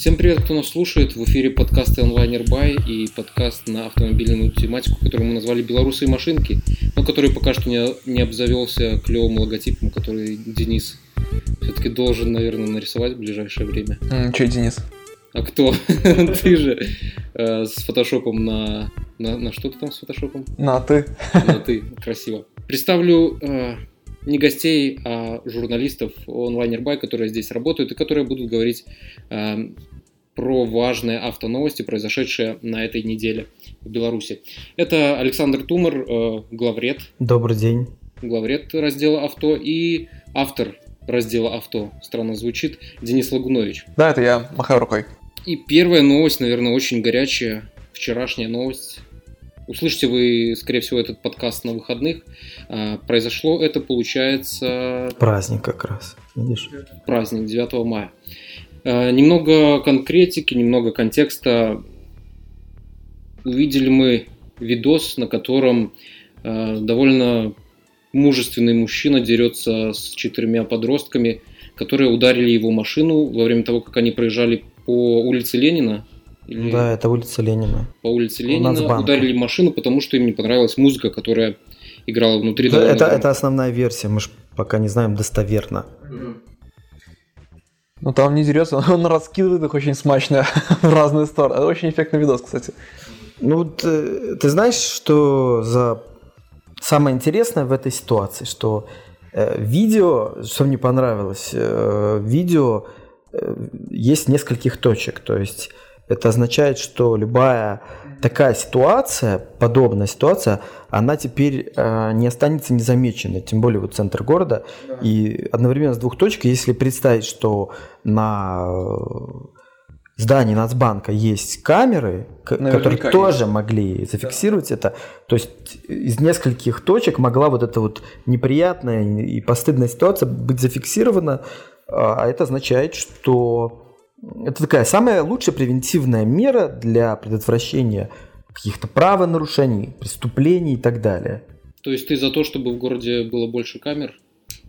Всем привет, кто нас слушает. В эфире подкаст Onliner Buy и подкаст на автомобильную тематику, который мы назвали «Белорусы и машинки», но который пока что не, не обзавелся клевым логотипом, который Денис все-таки должен, наверное, нарисовать в ближайшее время. Mm, Че, Денис? А кто? ты же э, с фотошопом на... на... На что ты там с фотошопом? На ты. На ты. Красиво. Представлю э, не гостей, а журналистов онлайнер бай, которые здесь работают и которые будут говорить э, про важные автоновости, произошедшие на этой неделе в Беларуси. Это Александр Тумар, э, главред. Добрый день. Главред раздела авто и автор раздела авто. Странно звучит. Денис Лагунович. Да, это я. Махаю рукой. И первая новость, наверное, очень горячая. Вчерашняя новость. Услышите вы, скорее всего, этот подкаст на выходных. А, произошло это, получается... Праздник как раз, видишь? Праздник 9 мая. А, немного конкретики, немного контекста. Увидели мы видос, на котором а, довольно мужественный мужчина дерется с четырьмя подростками, которые ударили его машину во время того, как они проезжали по улице Ленина. Или да, это улица Ленина. По улице Ленина ударили машину, потому что им не понравилась музыка, которая играла внутри да, это, это основная версия, мы же пока не знаем достоверно. Ну там не дерется, он раскидывает их очень смачно в разные стороны. Это очень эффектный видос, кстати. Ну, ты, ты знаешь, что за самое интересное в этой ситуации, что э, видео, что мне понравилось, э, видео э, есть нескольких точек. То есть это означает, что любая такая ситуация, подобная ситуация, она теперь э, не останется незамеченной, тем более вот центр города. Да. И одновременно с двух точек, если представить, что на здании Нацбанка есть камеры, Наверняка которые есть. тоже могли зафиксировать да. это. То есть из нескольких точек могла вот эта вот неприятная и постыдная ситуация быть зафиксирована, а это означает, что это такая самая лучшая превентивная мера для предотвращения каких-то правонарушений, преступлений и так далее. То есть ты за то, чтобы в городе было больше камер?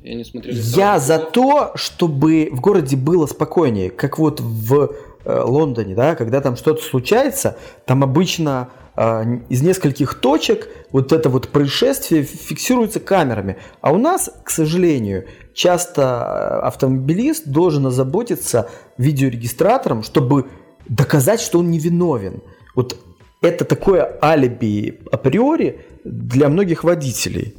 Я не смотрел. Я за то, чтобы в городе было спокойнее, как вот в Э, Лондоне, да, когда там что-то случается, там обычно из нескольких точек вот это вот происшествие фиксируется камерами. А у нас, к сожалению, часто э, автомобилист должен озаботиться видеорегистратором, чтобы доказать, что он невиновен. Вот это такое алиби априори для многих водителей.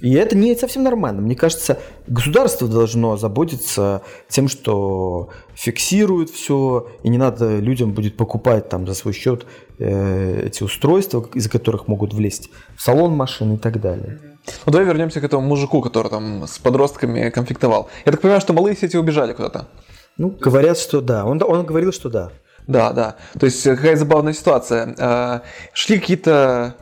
И это не совсем нормально. Мне кажется, государство должно заботиться тем, что фиксирует все, и не надо людям будет покупать там за свой счет э, эти устройства, из-за которых могут влезть в салон машины и так далее. Ну давай вернемся к этому мужику, который там с подростками конфликтовал. Я так понимаю, что малые сети убежали куда-то. Ну, говорят, что да. Он, он говорил, что да. Да, да. То есть какая забавная ситуация. Э, шли какие-то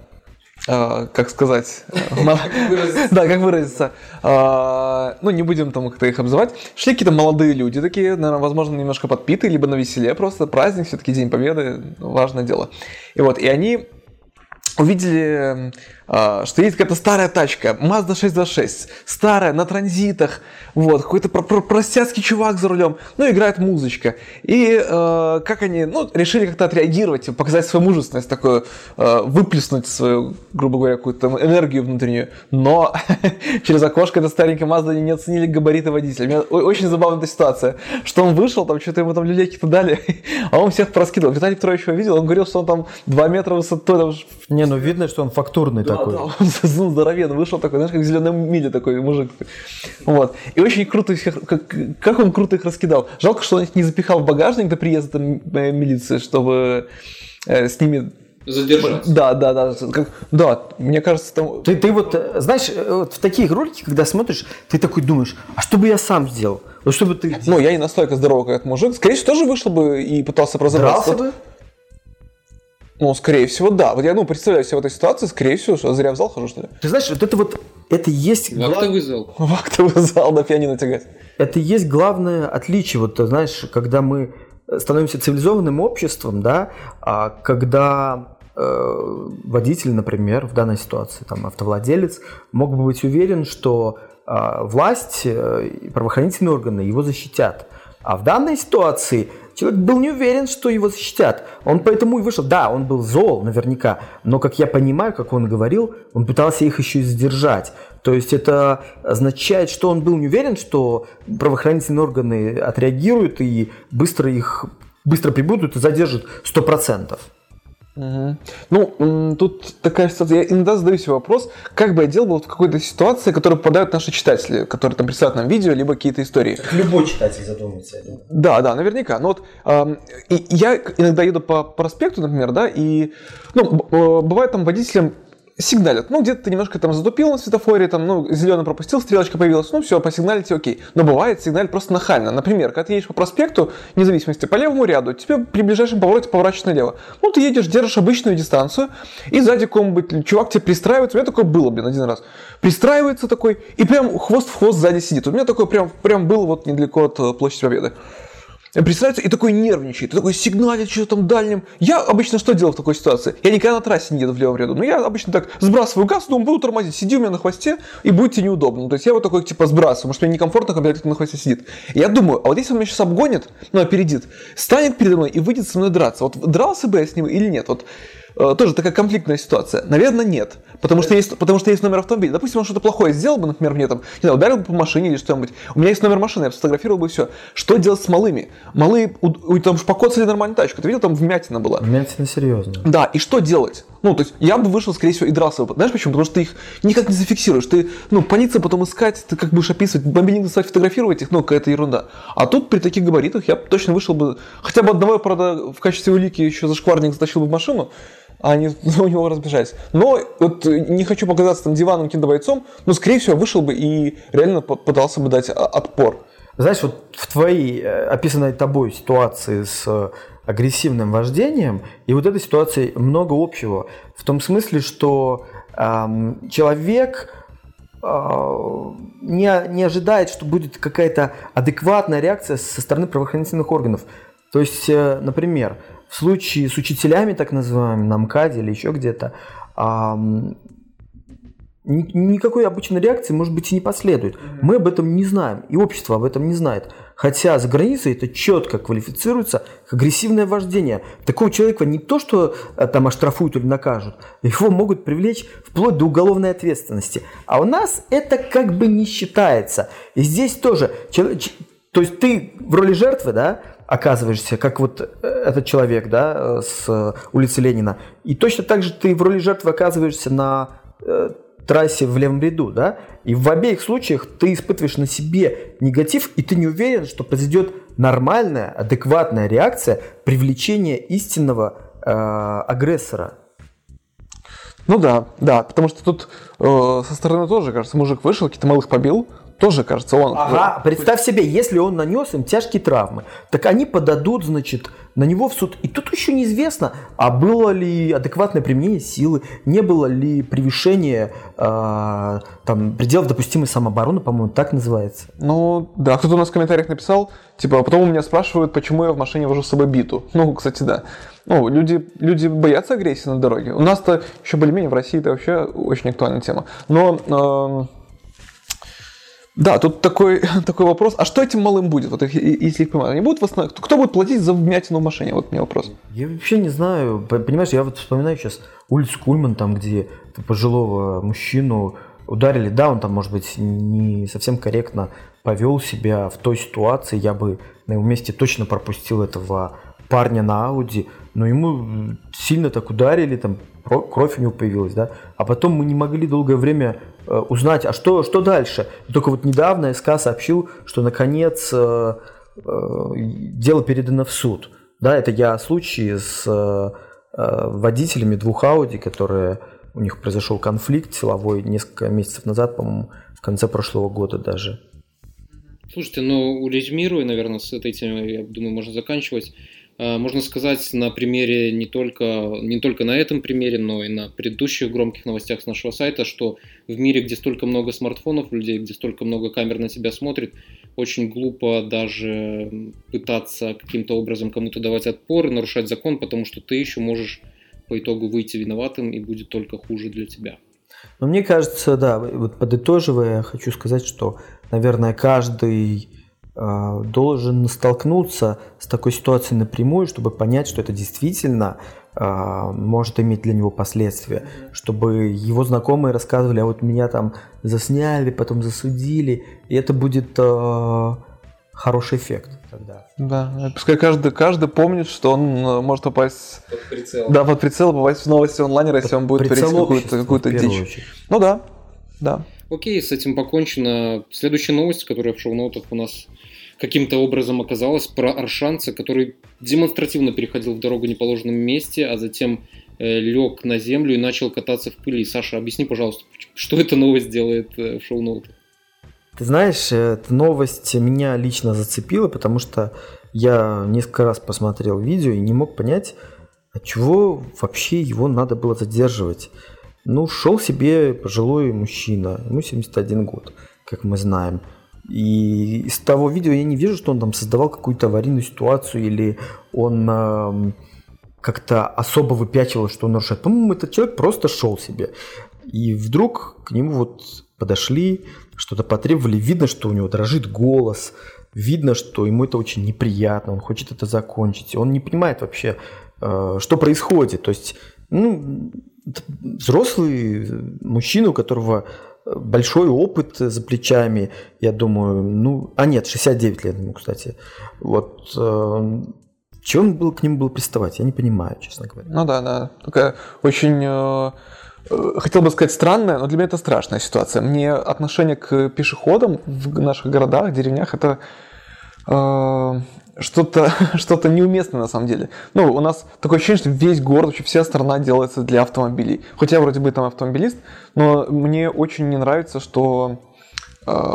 как сказать, да, как выразиться, а, ну не будем там как-то их обзывать, шли какие-то молодые люди такие, наверное, возможно, немножко подпитые, либо на веселе просто, праздник, все-таки День Победы, важное дело. И вот, и они увидели, а, что есть какая-то старая тачка, Mazda 626, старая, на транзитах, вот, какой-то про про простяцкий чувак за рулем, ну, играет музычка. И э, как они, ну, решили как-то отреагировать, показать свою мужественность, такую, э, выплеснуть свою, грубо говоря, какую-то энергию внутреннюю. Но через окошко эта старенькая Mazda не оценили габариты водителя. Меня очень забавная эта ситуация, что он вышел, там что-то ему там людей какие-то дали, а он всех проскидывал. Виталий Петрович его видел, он говорил, что он там 2 метра высотой. Там... Не, ну видно, что он фактурный такой. Да, он ну, здоровенный, вышел такой, знаешь, как в зеленом миле такой мужик. Вот. И очень круто их, как, как он круто их раскидал. Жалко, что он их не запихал в багажник до приезда э, милиции, чтобы э, с ними задержаться. Да, да, да. Как, да, мне кажется, там... Ты, ты вот, э, знаешь, э, вот в таких ролики, когда смотришь, ты такой думаешь, а что бы я сам сделал? Вот что бы ты... Ну, я не настолько здоровый, как этот мужик. Скорее всего, тоже вышел бы и пытался разобраться. Дрался бы? Ну, скорее всего, да. Вот я, ну, представляю себе в этой ситуации, скорее всего, что зря в зал хожу, что ли. Ты знаешь, вот это вот, это есть... В актовый зал. В актовый зал на пианино тягать. Это есть главное отличие, вот, ты знаешь, когда мы становимся цивилизованным обществом, да, а когда э, водитель, например, в данной ситуации, там, автовладелец, мог бы быть уверен, что э, власть, э, правоохранительные органы его защитят. А в данной ситуации человек был не уверен, что его защитят. Он поэтому и вышел. Да, он был зол наверняка, но, как я понимаю, как он говорил, он пытался их еще и сдержать. То есть это означает, что он был не уверен, что правоохранительные органы отреагируют и быстро их быстро прибудут и задержат 100%. Угу. Ну, тут такая ситуация. Я иногда задаю себе вопрос, как бы я делал в какой-то ситуации, которую попадают наши читатели, которые там присылают нам видео, либо какие-то истории. Как любой читатель задумается, я думаю. Да, да, наверняка. Но вот э, я иногда еду по проспекту, например, да, и ну, э, бывает там водителям сигналят. Ну, где-то ты немножко там затупил на светофоре, там, ну, зеленый пропустил, стрелочка появилась, ну, все, посигналите, окей. Но бывает сигналь просто нахально. Например, когда ты едешь по проспекту, независимости, по левому ряду, тебе при ближайшем повороте поворачивать налево. Ну, ты едешь, держишь обычную дистанцию, и сзади какой-нибудь чувак тебе пристраивается. У меня такое было, блин, один раз. Пристраивается такой, и прям хвост в хвост сзади сидит. У меня такое прям, прям было вот недалеко от э, площади Победы. Представляете, и такой нервничает, и такой сигналит что-то там дальним. Я обычно что делал в такой ситуации? Я никогда на трассе не еду в левом ряду, но я обычно так сбрасываю газ, думаю, буду тормозить, сиди у меня на хвосте, и будет тебе неудобно. То есть я вот такой типа сбрасываю, потому что мне некомфортно, когда кто-то на хвосте сидит. И я думаю, а вот если он меня сейчас обгонит, ну опередит, станет передо мной и выйдет со мной драться, вот дрался бы я с ним или нет? Вот Э, тоже такая конфликтная ситуация? Наверное, нет. Потому что, есть, потому что есть номер автомобиля. Допустим, он что-то плохое сделал бы, например, мне там, не знаю, ударил бы по машине или что-нибудь. У меня есть номер машины, я сфотографировал бы все. Что делать с малыми? Малые, у, у, там же покоцали нормальную тачку. Ты видел, там вмятина была. Вмятина серьезно. Да, и что делать? Ну, то есть я бы вышел, скорее всего, и дрался бы. Знаешь почему? Потому что ты их никак не зафиксируешь. Ты, ну, пониться потом искать, ты как будешь описывать, мобильник доставать, фотографировать их, ну, какая-то ерунда. А тут при таких габаритах я точно вышел бы, хотя бы одного, правда, в качестве улики еще зашкварник затащил бы в машину, а они у него разбежались. Но вот не хочу показаться там диваном каким-то бойцом, но, скорее всего, вышел бы и реально пытался бы дать отпор. Знаешь, вот в твоей э, описанной тобой ситуации с э, агрессивным вождением и вот этой ситуации много общего. В том смысле, что эм, человек э, не, не ожидает, что будет какая-то адекватная реакция со стороны правоохранительных органов. То есть, э, например, в случае с учителями, так называемыми, на МКАДе или еще где-то, никакой обычной реакции, может быть, и не последует. Мы об этом не знаем, и общество об этом не знает. Хотя за границей это четко квалифицируется как агрессивное вождение. Такого человека не то, что э, там оштрафуют или накажут, его могут привлечь вплоть до уголовной ответственности. А у нас это как бы не считается. И здесь тоже, то есть ты в роли жертвы, да, оказываешься, как вот э, этот человек, да, с улицы Ленина. И точно так же ты в роли жертвы оказываешься на э, трассе в левом ряду, да, и в обеих случаях ты испытываешь на себе негатив, и ты не уверен, что произойдет нормальная, адекватная реакция привлечения истинного э, агрессора. Ну да, да, потому что тут э, со стороны тоже, кажется, мужик вышел, каких-то малых побил, тоже, кажется, он... Ага, представь себе, если он нанес им тяжкие травмы, так они подадут, значит, на него в суд. И тут еще неизвестно, а было ли адекватное применение силы, не было ли превышение э, там, пределов допустимой самообороны, по-моему, так называется. Ну, да, кто-то у нас в комментариях написал, типа, а потом у меня спрашивают, почему я в машине вожу с собой биту. Ну, кстати, да. Ну, люди, люди боятся агрессии на дороге. У нас-то еще более-менее в России это вообще очень актуальная тема. Но... Э, да, тут такой, такой вопрос. А что этим малым будет, вот, если их поймают? Они будут восстанов... Кто будет платить за вмятину в машине? Вот мне вопрос. Я вообще не знаю. Понимаешь, я вот вспоминаю сейчас улицу Кульман, там, где пожилого мужчину ударили. Да, он там, может быть, не совсем корректно повел себя в той ситуации. Я бы на его месте точно пропустил этого парня на Ауди. Но ему сильно так ударили, там кровь у него появилась, да. А потом мы не могли долгое время узнать, а что, что дальше. Только вот недавно СК сообщил, что наконец э, э, дело передано в суд. Да, это я о случае с водителями двух Ауди, которые у них произошел конфликт силовой несколько месяцев назад, по-моему, в конце прошлого года даже. Слушайте, ну, урезюмируя, наверное, с этой темой, я думаю, можно заканчивать. Э, можно сказать на примере не только, не только на этом примере, но и на предыдущих громких новостях с нашего сайта, что в мире, где столько много смартфонов людей, где столько много камер на тебя смотрит, очень глупо даже пытаться каким-то образом кому-то давать отпор и нарушать закон, потому что ты еще можешь по итогу выйти виноватым и будет только хуже для тебя. Но мне кажется, да, вот подытоживая, хочу сказать, что, наверное, каждый должен столкнуться с такой ситуацией напрямую, чтобы понять, что это действительно э, может иметь для него последствия, чтобы его знакомые рассказывали, а вот меня там засняли, потом засудили, и это будет э, хороший эффект тогда. Да, пускай каждый, каждый помнит, что он э, может попасть под прицел. Да, под прицел, попасть в новости онлайнера, если он будет творить какую-то какую дичь. Очередь. Ну да, да. Окей, с этим покончено. Следующая новость, которая в шоу-нотах у нас каким-то образом оказалась, про Аршанца, который демонстративно переходил в дорогу в неположенном месте, а затем э, лег на землю и начал кататься в пыли. Саша, объясни, пожалуйста, что эта новость делает э, в шоу-ноутах? Ты знаешь, эта новость меня лично зацепила, потому что я несколько раз посмотрел видео и не мог понять, от чего вообще его надо было задерживать. Ну, шел себе пожилой мужчина, ему 71 год, как мы знаем. И из того видео я не вижу, что он там создавал какую-то аварийную ситуацию или он э, как-то особо выпячивал, что он нарушает. По-моему, этот человек просто шел себе. И вдруг к нему вот подошли, что-то потребовали. Видно, что у него дрожит голос. Видно, что ему это очень неприятно. Он хочет это закончить. Он не понимает вообще, э, что происходит. То есть, ну, взрослый мужчина, у которого большой опыт за плечами, я думаю, ну, а нет, 69 лет ему, кстати. Вот, э, чего был к ним был приставать, я не понимаю, честно говоря. Ну да, да, такая очень, э, э, хотел бы сказать странная, но для меня это страшная ситуация. Мне отношение к пешеходам в наших городах, деревнях, это э, что-то что неуместное на самом деле. Ну, у нас такое ощущение, что весь город, вообще вся страна делается для автомобилей. Хотя я вроде бы там автомобилист, но мне очень не нравится, что э,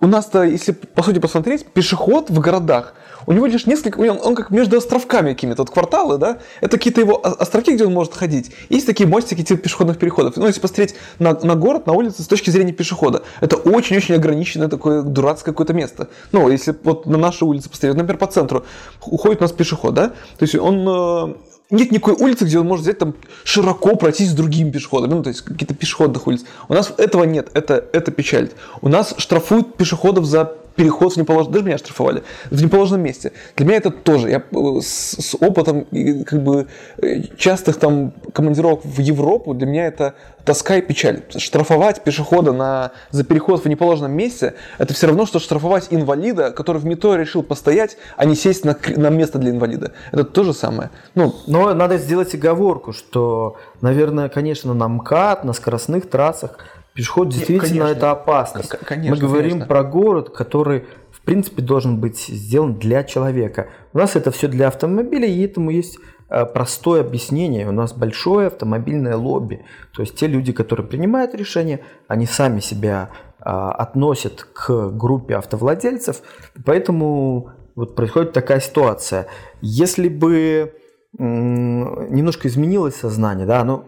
у нас-то, если по сути посмотреть, пешеход в городах – у него лишь несколько, он, он как между островками какими-то, вот кварталы, да, это какие-то его островки, где он может ходить. Есть такие мостики типа пешеходных переходов. Ну, если посмотреть на, на город, на улице с точки зрения пешехода, это очень-очень ограниченное такое дурацкое какое-то место. Ну, если вот на нашей улице посмотреть, например, по центру уходит у нас пешеход, да, то есть он э, нет никакой улицы, где он может взять там широко пройтись с другими пешеходами, ну, то есть какие-то пешеходных улиц. У нас этого нет, это, это печалит. У нас штрафуют пешеходов за переход в неположенном, даже меня штрафовали, в неположенном месте. Для меня это тоже, я э, с, с опытом как бы э, частых там командировок в Европу, для меня это тоска и печаль. Штрафовать пешехода на, за переход в неположенном месте, это все равно, что штрафовать инвалида, который в метро решил постоять, а не сесть на, на место для инвалида. Это то же самое. Ну, Но надо сделать оговорку, что, наверное, конечно, на МКАД, на скоростных трассах Пешеход действительно Нет, это опасность. Конечно, Мы говорим конечно. про город, который в принципе должен быть сделан для человека. У нас это все для автомобиля, и этому есть э, простое объяснение. У нас большое автомобильное лобби. То есть те люди, которые принимают решения, они сами себя а, относят к группе автовладельцев. Поэтому вот происходит такая ситуация. Если бы немножко изменилось сознание, да, ну,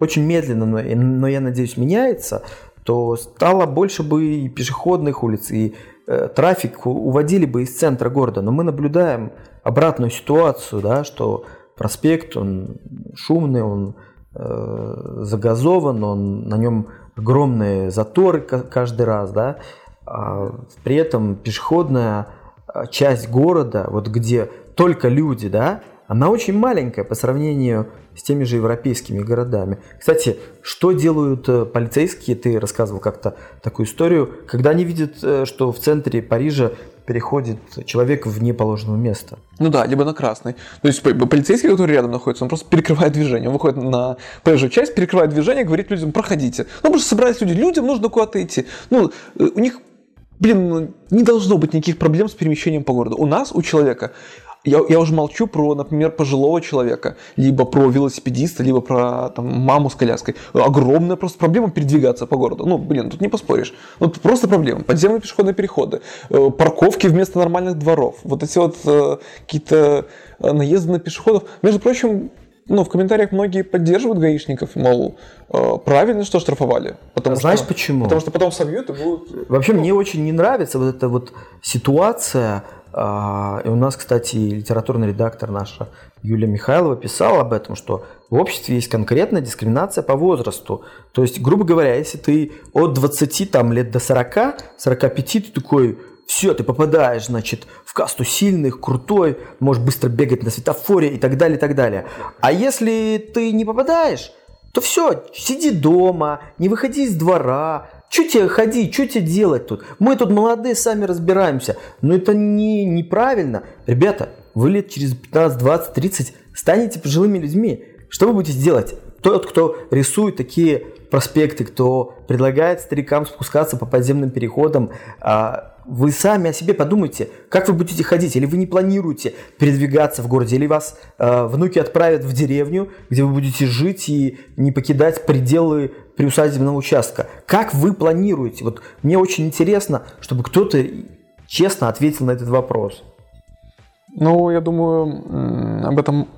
очень медленно, но, но я надеюсь, меняется, то стало больше бы и пешеходных улиц, и э, трафик уводили бы из центра города. Но мы наблюдаем обратную ситуацию, да, что проспект, он шумный, он э, загазован, он, на нем огромные заторы каждый раз, да, а при этом пешеходная а, часть города, вот где только люди, да, она очень маленькая по сравнению с теми же европейскими городами. Кстати, что делают э, полицейские? Ты рассказывал как-то такую историю, когда они видят, э, что в центре Парижа переходит человек в неположенное место. Ну да, либо на красный. То есть полицейский, который рядом находится, он просто перекрывает движение. Он выходит на проезжую часть, перекрывает движение, говорит людям, проходите. Ну, просто собрались люди, людям нужно куда-то идти. Ну, э, у них, блин, не должно быть никаких проблем с перемещением по городу. У нас, у человека, я, я уже молчу про, например, пожилого человека, либо про велосипедиста, либо про там, маму с коляской. Огромная просто проблема передвигаться по городу. Ну, блин, тут не поспоришь. Ну, тут просто проблема. Подземные пешеходные переходы, э, парковки вместо нормальных дворов. Вот эти вот э, какие-то э, наезды на пешеходов. Между прочим, ну, в комментариях многие поддерживают гаишников, мол, правильно, что штрафовали. Потому а Знаешь почему? Потому что потом собьют и будут... Вообще, мне очень не нравится вот эта вот ситуация, и у нас, кстати, литературный редактор наша Юлия Михайлова писала об этом, что в обществе есть конкретная дискриминация по возрасту. То есть, грубо говоря, если ты от 20 там, лет до 40, 45, ты такой все, ты попадаешь, значит, в касту сильных, крутой, можешь быстро бегать на светофоре и так далее, и так далее. А если ты не попадаешь, то все, сиди дома, не выходи из двора, что тебе ходить, что тебе делать тут? Мы тут молодые, сами разбираемся. Но это не, неправильно. Ребята, вы лет через 15, 20, 30 станете пожилыми людьми. Что вы будете делать? Тот, кто рисует такие проспекты, кто предлагает старикам спускаться по подземным переходам, а, вы сами о себе подумайте, как вы будете ходить, или вы не планируете передвигаться в городе, или вас э, внуки отправят в деревню, где вы будете жить и не покидать пределы приусадебного участка. Как вы планируете? Вот мне очень интересно, чтобы кто-то честно ответил на этот вопрос. Ну, я думаю, об этом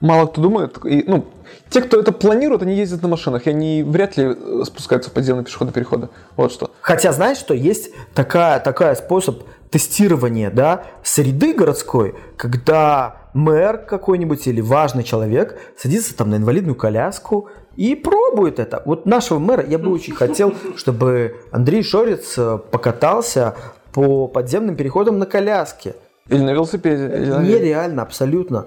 мало кто думает. И, ну, те, кто это планирует, они ездят на машинах, и они вряд ли э, спускаются в подземные пешеходные переходы. Вот что. Хотя, знаешь, что есть такая, такая способ тестирования да, среды городской, когда мэр какой-нибудь или важный человек садится там на инвалидную коляску и пробует это. Вот нашего мэра я бы очень хотел, чтобы Андрей Шорец э, покатался по подземным переходам на коляске. Или на велосипеде. Или на... Нереально, абсолютно.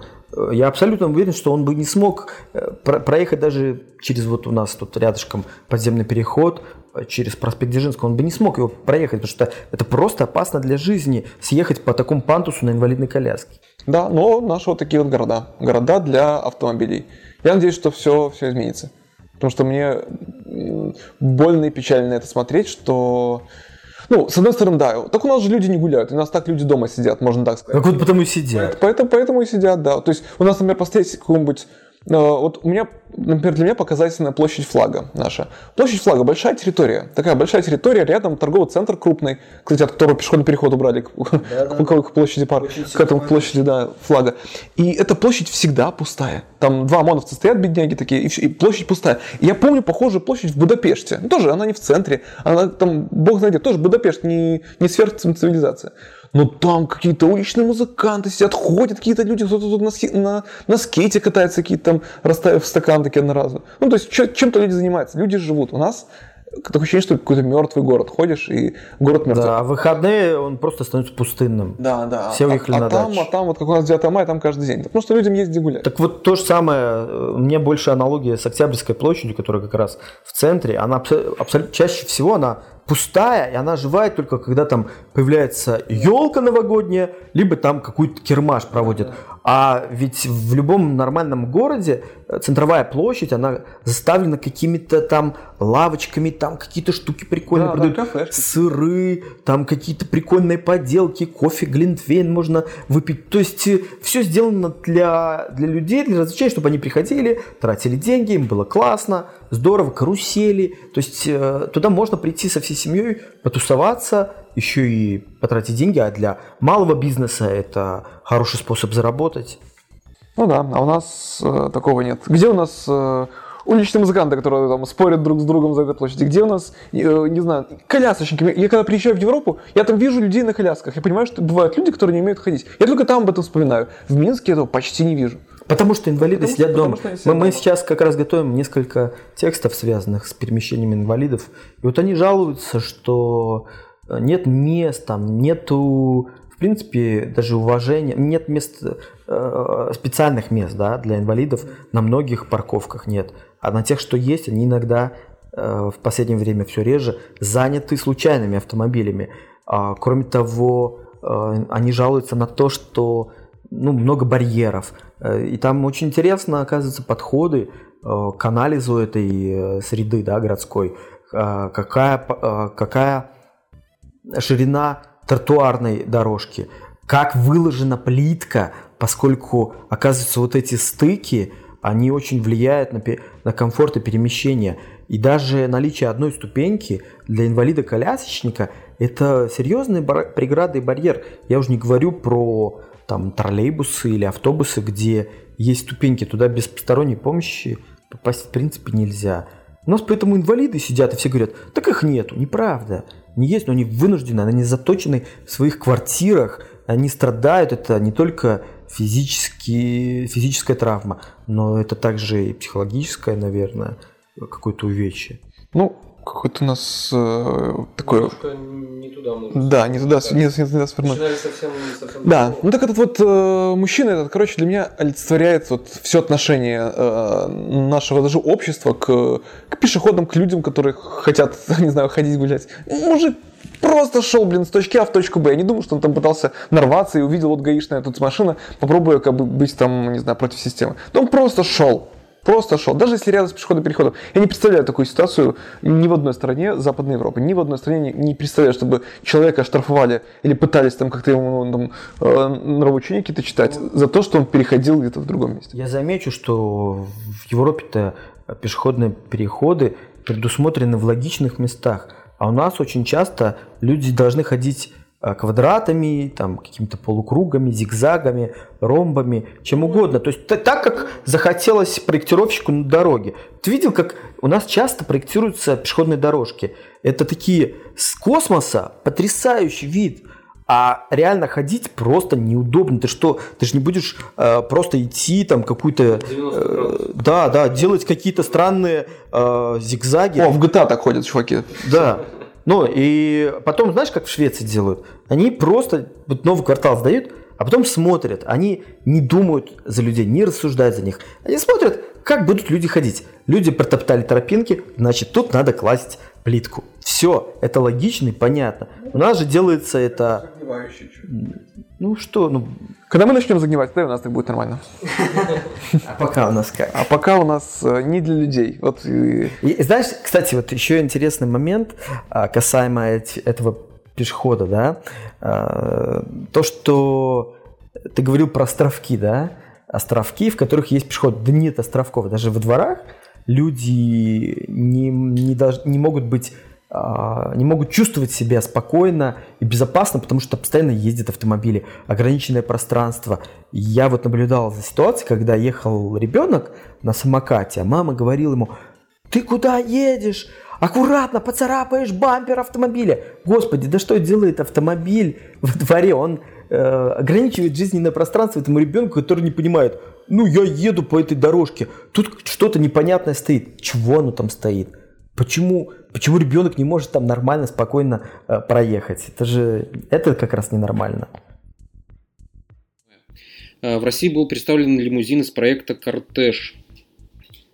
Я абсолютно уверен, что он бы не смог э, проехать даже через вот у нас тут рядышком подземный переход, э, через проспект Дзержинского, он бы не смог его проехать, потому что это просто опасно для жизни, съехать по такому пантусу на инвалидной коляске. Да, но наши вот такие вот города. Города для автомобилей. Я надеюсь, что все, все изменится. Потому что мне больно и печально это смотреть, что ну, с одной стороны, да. Так у нас же люди не гуляют. У нас так люди дома сидят, можно так сказать. Как вот потому и сидят. Поэтому, поэтому и сидят, да. То есть у нас, например, поставить какую-нибудь вот у меня, например, для меня показательная площадь флага наша. Площадь флага большая территория. Такая большая территория, рядом торговый центр крупный, кстати, от которого пешеходный переход убрали к, да, да. к площади пар, к этому площади да, флага. И эта площадь всегда пустая. Там два ОМОНовца стоят, бедняги такие, и, и площадь пустая. И я помню похожую площадь в Будапеште. Ну, тоже она не в центре, она там, бог знает тоже Будапешт, не, не сверхцивилизация но ну, там какие-то уличные музыканты сидят, ходят какие-то люди, кто-то тут на, на, на скейте катается, какие-то там расставив стакан такие одноразовые. Ну, то есть чем-то люди занимаются, люди живут. У нас такое ощущение, что какой-то мертвый город. Ходишь, и город мертвый. Да, а выходные он просто становится пустынным. Да, да. Все уехали а, на а там, дачу. а там, вот как у нас 9 мая, там каждый день. Потому что людям есть где гулять. Так вот то же самое, э, мне больше аналогия с Октябрьской площадью, которая как раз в центре. Она абсолютно чаще всего она пустая, и она оживает только когда там появляется елка новогодняя, либо там какой-то кермаш проводят. А ведь в любом нормальном городе э, центровая площадь, она заставлена какими-то там лавочками, там какие-то штуки прикольные да, продают, да, сыры, там какие-то прикольные поделки, кофе, глинтвейн можно выпить. То есть э, все сделано для, для людей, для развлечения, чтобы они приходили, тратили деньги, им было классно, здорово, карусели. То есть э, туда можно прийти со всей семьей, потусоваться, еще и потратить деньги, а для малого бизнеса это хороший способ заработать. Ну да, а у нас э, такого нет. Где у нас э, уличные музыканты, которые там спорят друг с другом за этой площади? Где у нас, э, не знаю, колясочники? Я когда приезжаю в Европу, я там вижу людей на колясках. Я понимаю, что бывают люди, которые не умеют ходить. Я только там об этом вспоминаю. В Минске этого почти не вижу. Потому что инвалиды потому сидят что, дома. Что мы, мы сейчас как раз готовим несколько текстов, связанных с перемещением инвалидов. И вот они жалуются, что нет мест, там нету, принципе, даже уважения, нет мест, э, специальных мест да, для инвалидов, на многих парковках нет. А на тех, что есть, они иногда э, в последнее время все реже заняты случайными автомобилями. А, кроме того, э, они жалуются на то, что ну, много барьеров. И там очень интересно, оказывается, подходы к анализу этой среды да, городской. Какая, какая ширина тротуарной дорожки, как выложена плитка, поскольку, оказывается, вот эти стыки, они очень влияют на, на комфорт и перемещение. И даже наличие одной ступеньки для инвалида-колясочника – это серьезные бар- преграды и барьер. Я уже не говорю про там троллейбусы или автобусы, где есть ступеньки, туда без посторонней помощи попасть в принципе нельзя. У нас поэтому инвалиды сидят и все говорят, так их нету, неправда. Не есть, но они вынуждены, они заточены в своих квартирах, они страдают, это не только физически, физическая травма, но это также и психологическая, наверное, какое-то увечье. Ну, какой-то у нас э, такой... Немножко не туда мы. Да, не туда, не, не туда свернули. совсем, совсем Да, ну так этот вот э, мужчина, этот, короче, для меня олицетворяет вот все отношение э, нашего даже общества к, к пешеходам, к людям, которые хотят, не знаю, ходить гулять. Мужик просто шел, блин, с точки А в точку Б. Я не думаю, что он там пытался нарваться и увидел вот гаишная тут машина, попробую как бы быть там, не знаю, против системы. Но он просто шел. Просто шел. Даже если рядом с пешеходным переходом. Я не представляю такую ситуацию ни в одной стране Западной Европы. Ни в одной стране не, не представляю, чтобы человека штрафовали или пытались там как-то ему там, э, нравоучения какие-то читать за то, что он переходил где-то в другом месте. Я замечу, что в Европе-то пешеходные переходы предусмотрены в логичных местах. А у нас очень часто люди должны ходить квадратами, там, какими-то полукругами, зигзагами, ромбами, чем угодно. То есть так, как захотелось проектировщику на дороге. Ты видел, как у нас часто проектируются пешеходные дорожки? Это такие с космоса потрясающий вид. А реально ходить просто неудобно. Ты что, ты же не будешь э, просто идти там какую-то... Э, да, да, делать какие-то странные э, зигзаги. О, в GTA так ходят чуваки. Да. Ну, и потом, знаешь, как в Швеции делают? Они просто вот новый квартал сдают, а потом смотрят. Они не думают за людей, не рассуждают за них. Они смотрят, как будут люди ходить. Люди протоптали тропинки, значит, тут надо класть плитку. Все, это логично и понятно. У нас же делается это... Ну что, ну... Когда мы начнем загнивать, тогда у нас так будет нормально. А пока у нас как? А пока у нас э, не для людей. Вот. И, знаешь, кстати, вот еще интересный момент а, касаемо этого пешехода, да, а, то, что ты говорил про островки, да, островки, в которых есть пешеход. Да нет островков, даже во дворах люди не, не, дож, не могут быть не могут чувствовать себя спокойно и безопасно, потому что постоянно ездят автомобили, ограниченное пространство. Я вот наблюдал за ситуацией, когда ехал ребенок на самокате, а мама говорила ему, ты куда едешь? Аккуратно поцарапаешь бампер автомобиля. Господи, да что делает автомобиль во дворе? Он э, ограничивает жизненное пространство этому ребенку, который не понимает, ну я еду по этой дорожке, тут что-то непонятное стоит. Чего оно там стоит? Почему, почему ребенок не может там нормально, спокойно э, проехать? Это же это как раз ненормально. Э, в России был представлен лимузин из проекта «Кортеж»,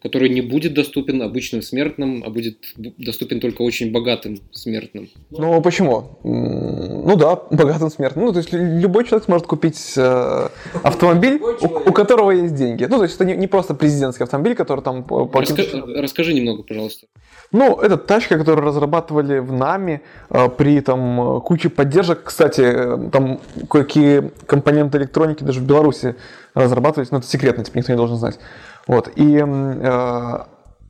который не будет доступен обычным смертным, а будет доступен только очень богатым смертным. Ну почему? Ну да, богатым смертным. Ну то есть любой человек сможет купить э, автомобиль, у, у которого есть деньги. Ну то есть это не, не просто президентский автомобиль, который там... По, расскажи, расскажи немного, пожалуйста. Ну, это тачка, которую разрабатывали в НАМИ э, при там куче поддержек. Кстати, э, там кое-какие компоненты электроники даже в Беларуси разрабатывались, но это секретно, типа никто не должен знать. Вот. И э,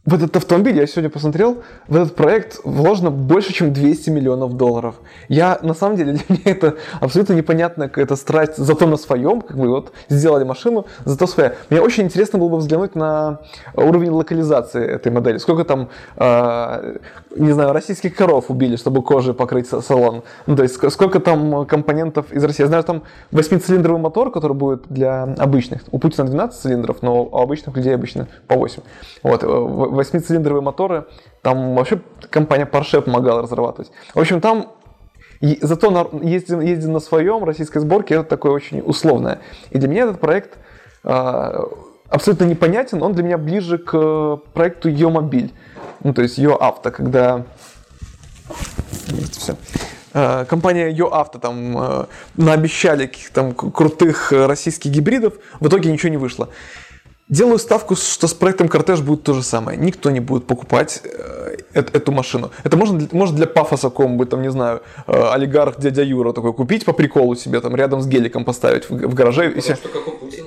в этот автомобиль, я сегодня посмотрел, в этот проект вложено больше, чем 200 миллионов долларов. Я, на самом деле, для меня это абсолютно непонятная какая-то страсть, зато на своем, как бы вот сделали машину, зато своя. Мне очень интересно было бы взглянуть на уровень локализации этой модели. Сколько там, э, не знаю, российских коров убили, чтобы кожей покрыть салон. Ну, то есть, сколько там компонентов из России. Я знаю, там 8-цилиндровый мотор, который будет для обычных. У Путина 12 цилиндров, но у обычных людей обычно по 8. Вот восьмицилиндровые моторы, там вообще компания Porsche помогала разрабатывать. В общем, там зато ездить, ездить на своем российской сборке это такое очень условное. И для меня этот проект э, абсолютно непонятен, он для меня ближе к проекту Йомобиль, ну то есть Йо Авто, когда все. А, компания ЙоАвто там э, наобещали каких-то крутых российских гибридов, в итоге ничего не вышло. Делаю ставку, что с проектом Кортеж будет то же самое. Никто не будет покупать э, эту машину. Это можно, может для пафоса какого-нибудь, там, не знаю, э, олигарх дядя Юра такой купить по приколу себе, там, рядом с геликом поставить в, в гараже и, все,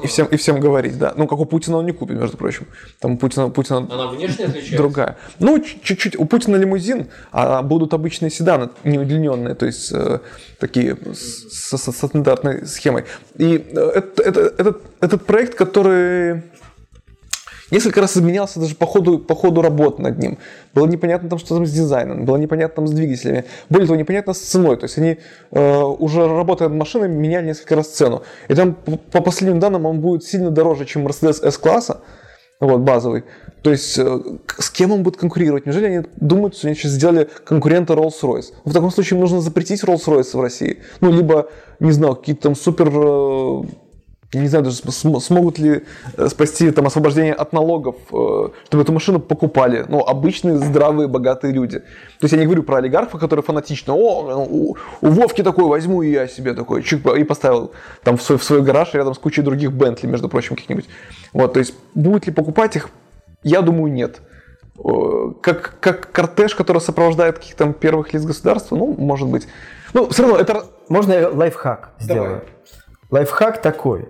и, всем, и всем говорить, да. Ну, как у Путина он не купит, между прочим. Там у Путина, Путина Она внешне отличается? Другая. Ну, чуть-чуть. У Путина лимузин, а будут обычные седаны, не удлиненные, то есть э, такие с, с, с стандартной схемой. И э, это, это, этот, этот проект, который Несколько раз изменялся даже по ходу, по ходу работы над ним. Было непонятно там, что там с дизайном, было непонятно там с двигателями. Более того, непонятно с ценой. То есть они э, уже работая над машиной, меняли несколько раз цену. И там по последним данным он будет сильно дороже, чем Mercedes S-класса. Вот, базовый. То есть, э, с кем он будет конкурировать? Неужели они думают, что они сейчас сделали конкурента Rolls-Royce? В таком случае нужно запретить Rolls-Royce в России. Ну, либо, не знаю, какие-то там супер э, я не знаю даже смогут ли э, спасти там освобождение от налогов, чтобы эту машину покупали, ну, обычные здравые богатые люди. То есть я не говорю про олигархов, которые фанатично, о, у, у Вовки такой возьму и я себе такой, чик, и поставил там в свой, в свой гараж рядом с кучей других Бентли, между прочим, каких-нибудь. Вот, то есть будет ли покупать их, я думаю, нет. Как, как кортеж, который сопровождает каких-то там первых лиц государства, ну, может быть. Ну, все равно это... Можно я лайфхак сделаю? Давай. Лайфхак такой.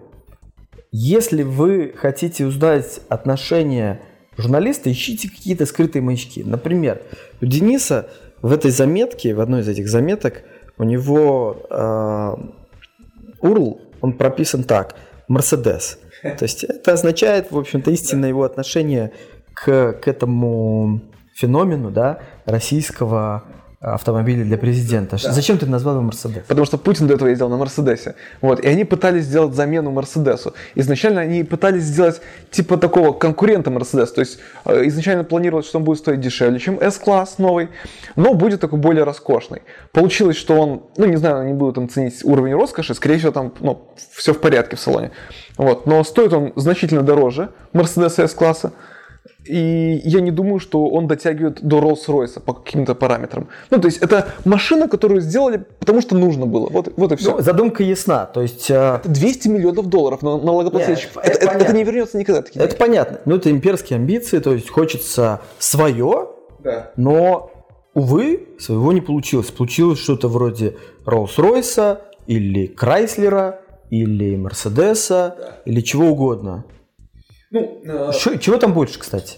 Если вы хотите узнать отношения журналиста, ищите какие-то скрытые маячки. Например, у Дениса в этой заметке, в одной из этих заметок, у него э, URL, он прописан так, Мерседес. То есть это означает, в общем-то, истинное его отношение к, к этому феномену да, российского автомобиля для президента. Да. Зачем ты назвал его Мерседес? Потому что Путин до этого ездил на Мерседесе. Вот. И они пытались сделать замену Мерседесу. Изначально они пытались сделать типа такого конкурента Мерседес. То есть э, изначально планировалось, что он будет стоить дешевле, чем S-класс новый, но будет такой более роскошный. Получилось, что он, ну не знаю, они будут там ценить уровень роскоши, скорее всего там ну, все в порядке в салоне. Вот. Но стоит он значительно дороже Мерседеса S-класса. И я не думаю, что он дотягивает до Rolls-Royce по каким-то параметрам. Ну, то есть это машина, которую сделали, потому что нужно было. Вот, вот и все. Ну, задумка ясна. То есть, а, это 200 миллионов долларов на налогоплательщик. Это, это, это, это не вернется никогда. Такие это понятно. Ну, это имперские амбиции, то есть хочется свое, да. но, увы, своего не получилось. Получилось что-то вроде Rolls-Royce или Крайслера или Мерседеса да. или чего угодно. Ну, э... Чего там больше, кстати?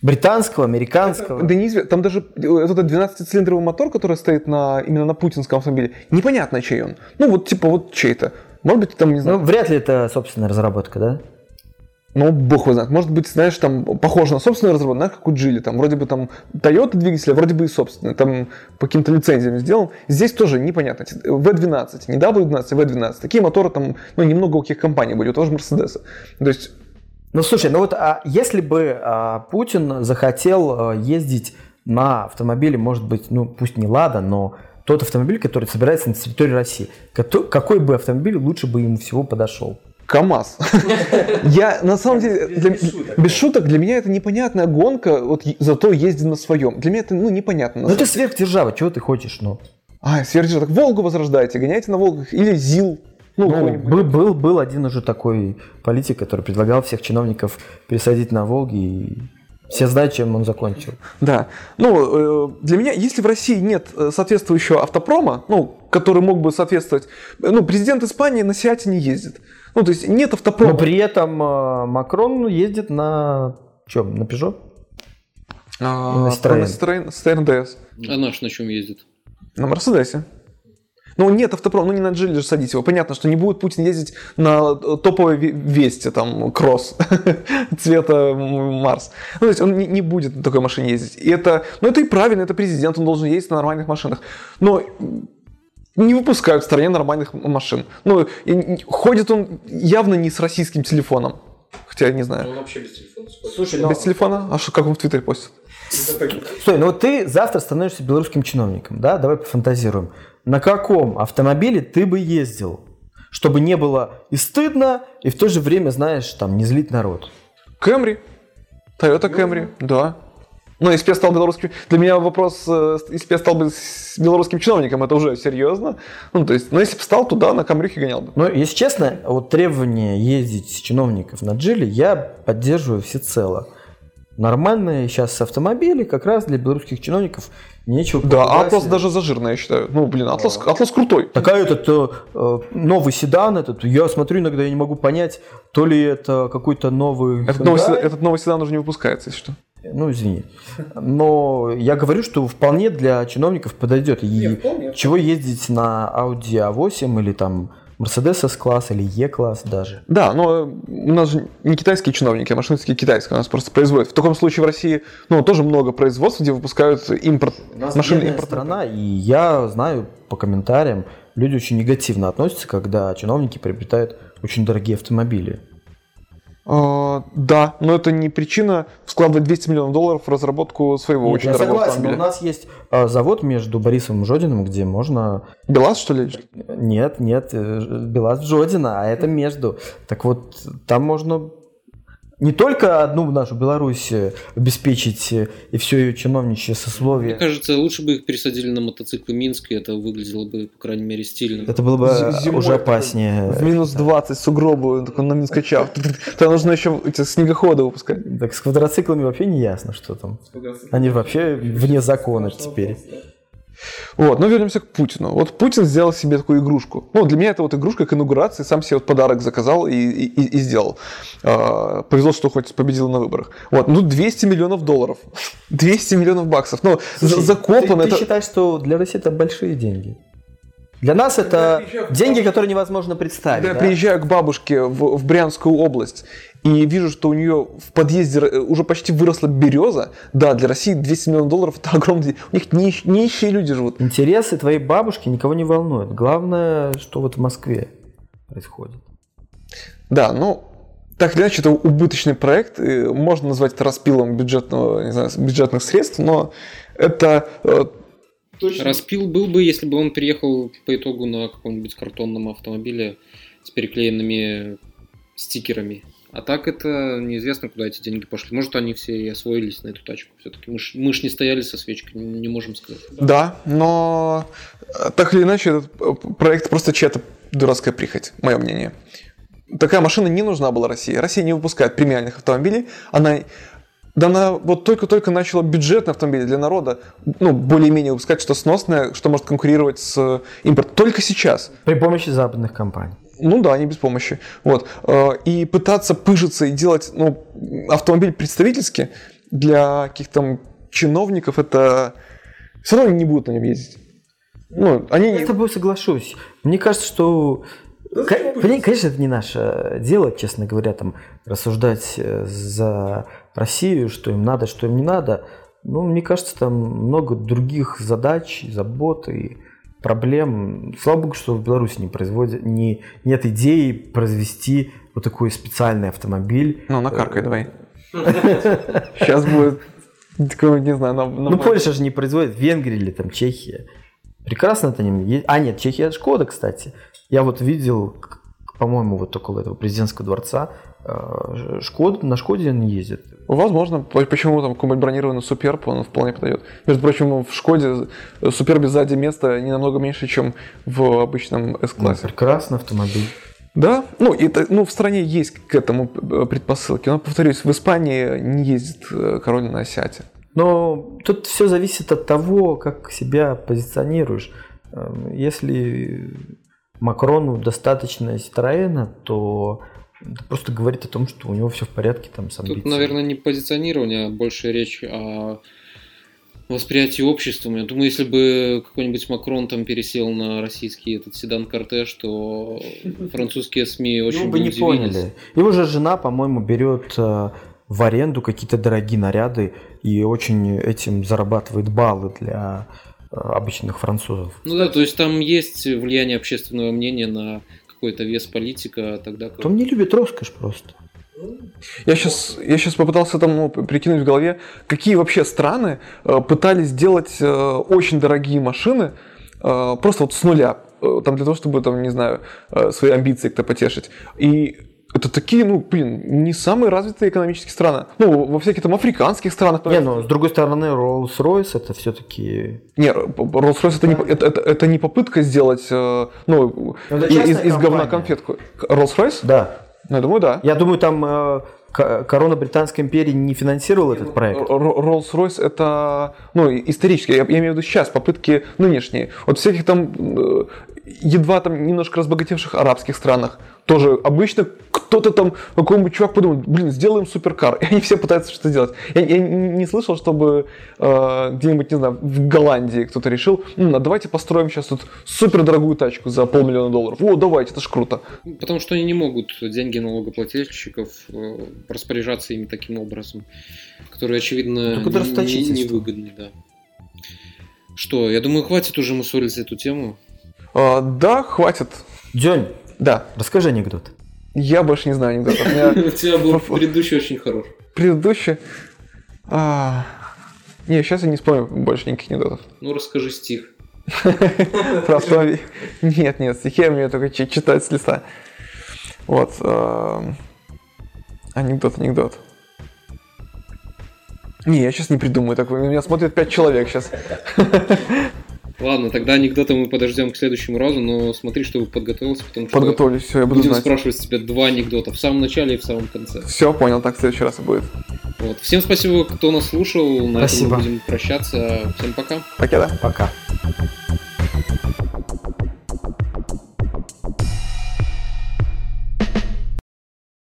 Британского, американского? Да неизвестно. Там даже э, этот 12-цилиндровый мотор, который стоит на, именно на путинском автомобиле, непонятно, чей он. Ну, вот типа вот чей-то. Может быть, там, не знаю. Ну, вряд ли это собственная разработка, да? Ну, бог его знает. Может быть, знаешь, там похоже на собственную разработку, знаешь, как у Джили. Там вроде бы там Toyota двигатель, а вроде бы и собственный. Там по каким-то лицензиям сделан. Здесь тоже непонятно. V12, не W12, а V12. Такие моторы там, ну, немного у каких компаний были, у того же Мерседеса. То есть ну слушай, ну вот а если бы а, Путин захотел а, ездить на автомобиле, может быть, ну пусть не Лада, но тот автомобиль, который собирается на территории России, какой бы автомобиль лучше бы ему всего подошел? КАМАЗ. Я на самом деле, для, без шуток, для меня это непонятная гонка, вот зато ездить на своем. Для меня это ну, непонятно. Ну это сверхдержава, чего ты хочешь, ну? А, сверхдержава. Так Волгу возрождайте, гоняйте на Волгах. Или ЗИЛ. Ну, ну был, был, был один уже такой политик, который предлагал всех чиновников пересадить на Волги, и все знают, чем он закончил. Да. Ну, э, для меня, если в России нет э, соответствующего автопрома, ну, который мог бы соответствовать... Ну, президент Испании на Сиате не ездит. Ну, то есть нет автопрома. Но при этом э, Макрон ездит на чем? На Peugeot? А, на Citroёn. На Citroёn DS. А наш на чем ездит? На Мерседесе. Ну, нет автопрома, ну не на Джили же садить его. Понятно, что не будет Путин ездить на топовой весте, там, кросс цвета Марс. Ну, то есть он не, не будет на такой машине ездить. И это, ну, это и правильно, это президент, он должен ездить на нормальных машинах. Но не выпускают в стране нормальных машин. Ну, и, ходит он явно не с российским телефоном. Хотя я не знаю. Ну, он вообще без телефона. Слушай, но... без телефона? А что, как он в Твиттере постит? Стой, ну вот ты завтра становишься белорусским чиновником, да? Давай пофантазируем на каком автомобиле ты бы ездил, чтобы не было и стыдно, и в то же время, знаешь, там, не злить народ? Кэмри. Toyota Camry, да. Ну, если бы я стал белорусским... Для меня вопрос, э, если бы я стал бы белорусским чиновником, это уже серьезно. Ну, то есть, ну, если бы стал, туда на Камрюхе гонял бы. Ну, если честно, вот требование ездить с чиновников на Джили я поддерживаю всецело. Нормальные сейчас автомобили как раз для белорусских чиновников нечего Да, Атлас даже зажирный, я считаю. Ну, блин, Атлас, Атлас крутой. Такая этот э, новый седан, этот, я смотрю иногда, я не могу понять, то ли это какой-то новый... Этот новый, седан, этот новый седан уже не выпускается, если что. Ну, извини. Но я говорю, что вполне для чиновников подойдет. И Нет, вполне. чего ездить на Audi A8 или там Mercedes S-класс или E-класс даже. Да, но у нас же не китайские чиновники, а машинистские китайские. У нас просто производят. В таком случае в России ну, тоже много производств, где выпускают импорт. У нас машины импорт. страна, и я знаю по комментариям, люди очень негативно относятся, когда чиновники приобретают очень дорогие автомобили. А, да, но это не причина вкладывать 200 миллионов долларов в разработку своего Нет, очень я дорогого согласен, но у автомобиля. нас есть а, завод между Борисовым и Жодиным, где можно... БелАЗ, что ли? Нет, нет, э, Белаз Жодина, а это между. Так вот, там можно не только одну нашу Беларусь э, обеспечить э, и все ее чиновничье Мне сословие. кажется, лучше бы их пересадили на мотоциклы Минск, и это выглядело бы, по крайней мере, стильно. Это было бы зимой уже опаснее. В минус 20 сугробы, он такой на минус качав. Там нужно еще эти снегоходы выпускать. Так с квадроциклами вообще не ясно, что там. Они вообще вне закона теперь. Вот, но вернемся к Путину. Вот Путин сделал себе такую игрушку. Ну, для меня это вот игрушка к инаугурации, сам себе вот подарок заказал и, и, и- сделал. А, повезло, что хоть победил на выборах. Вот, ну 200 миллионов долларов. 200 миллионов баксов. Ну, Слушай, закопано ты, ты это... считаешь, что для России это большие деньги? Для нас это деньги, которые невозможно представить. Когда я да? приезжаю к бабушке в, в Брянскую область и вижу, что у нее в подъезде э, уже почти выросла береза, да, для России 200 миллионов долларов это огромный... У них нищ- нищие люди живут. Интересы твоей бабушки никого не волнуют. Главное, что вот в Москве происходит. Да, ну, так или иначе, это убыточный проект, можно назвать это распилом бюджетного, не знаю, бюджетных средств, но это э, Распил был бы, если бы он приехал по итогу на каком-нибудь картонном автомобиле с переклеенными стикерами. А так это неизвестно, куда эти деньги пошли. Может, они все и освоились на эту тачку. Все-таки мы ж, мы ж не стояли со свечкой, не, не можем сказать. Да, но э, так или иначе этот э, проект просто чья-то дурацкая прихоть, мое мнение. Такая машина не нужна была России. Россия не выпускает премиальных автомобилей. Она, да она вот только-только начала бюджетные автомобили для народа, ну, более-менее выпускать что сносное, что может конкурировать с импортом. Только сейчас. При помощи западных компаний. Ну да, не без помощи. Вот. Э, И пытаться пыжиться и делать ну, автомобиль представительский для каких-то там чиновников, это все равно они не будут на нем ездить. Ну, они Я с тобой соглашусь. Мне кажется, что... Пони- Конечно, это не наше дело, честно говоря, там рассуждать э, за Россию, что им надо, что им не надо. Но мне кажется, там много других задач, забот и проблем. Слава богу, что в Беларуси не производят, не, нет идеи произвести вот такой специальный автомобиль. Ну, накаркай давай. Сейчас будет такой, не знаю, на, на- Ну, Польша же не производит, Венгрия или там Чехия. Прекрасно это не... А, нет, Чехия Шкода, кстати. Я вот видел, по-моему, вот около этого президентского дворца, э, Шкода, на Шкоде они ездят. Возможно, по- почему там какой-нибудь бронированный суперб, он вполне подойдет. Между прочим, в Шкоде супербе сзади места не намного меньше, чем в обычном Ну, S-классе. прекрасный автомобиль. Да, ну, это, ну, в стране есть к этому э, предпосылки. Но, повторюсь, в Испании не ездит э, король на Осяте. Но тут все зависит от того, как себя позиционируешь. Эм, Если Макрону достаточно Ситроена, то это просто говорит о том, что у него все в порядке там с Тут, амбициями. наверное, не позиционирование, а больше речь о восприятии обществом. Я думаю, если бы какой-нибудь Макрон там пересел на российский этот седан-кортеж, то французские СМИ очень Его бы не поняли. Его же жена, по-моему, берет э, в аренду какие-то дорогие наряды и очень этим зарабатывает баллы для э, обычных французов. Ну да, то есть там есть влияние общественного мнения на какой-то вес политика, тогда как... Он не любит роскошь просто. Я сейчас, я сейчас попытался там ну, прикинуть в голове, какие вообще страны э, пытались сделать э, очень дорогие машины э, просто вот с нуля, э, там для того, чтобы там, не знаю, э, свои амбиции как-то потешить. И это такие, ну, блин, не самые развитые экономические страны. Ну, во всяких там африканских странах. Не, ну, с другой стороны, Rolls-Royce это все-таки... Не, Rolls-Royce это не, это, это- это не попытка сделать, э, ну, это из, из говна конфетку. Rolls-Royce? Да. Ну, я думаю, да. Я думаю, там э, корона Британской империи не финансировала этот проект. Rolls-Royce это, ну, исторически, я, я имею в виду сейчас, попытки нынешние. Вот всяких там, э, едва там немножко разбогатевших арабских странах, тоже обычно кто-то там, какой-нибудь чувак подумал, блин, сделаем суперкар. И они все пытаются что-то делать. Я, я не слышал, чтобы э, где-нибудь, не знаю, в Голландии кто-то решил, «М, а давайте построим сейчас тут супердорогую тачку за полмиллиона долларов. О, давайте, это ж круто. Потому что они не могут деньги налогоплательщиков э, распоряжаться ими таким образом, который, очевидно, не- не- невыгодный, да. Что, я думаю, хватит уже мусолить эту тему. Э, да, хватит. День, Да. расскажи анекдот. Я больше не знаю анекдотов. У тебя был предыдущий очень хорош. Предыдущий? А, не, сейчас я не вспомню больше никаких анекдотов. Ну, расскажи стих. Про автомобиль. Нет, нет, стихи я умею только читать с листа. Вот. Эм, анекдот, анекдот. Не, я сейчас не придумаю такой. Меня смотрят пять человек сейчас. Ладно, тогда анекдоты мы подождем к следующему разу, но смотри, чтобы подготовился, потому что Подготовлюсь, все, я буду будем знать. спрашивать с тебя два анекдота в самом начале и в самом конце. Все, понял, так в следующий раз и будет. Вот. Всем спасибо, кто нас слушал. На спасибо. этом мы будем прощаться. Всем пока. Пока, да. Пока.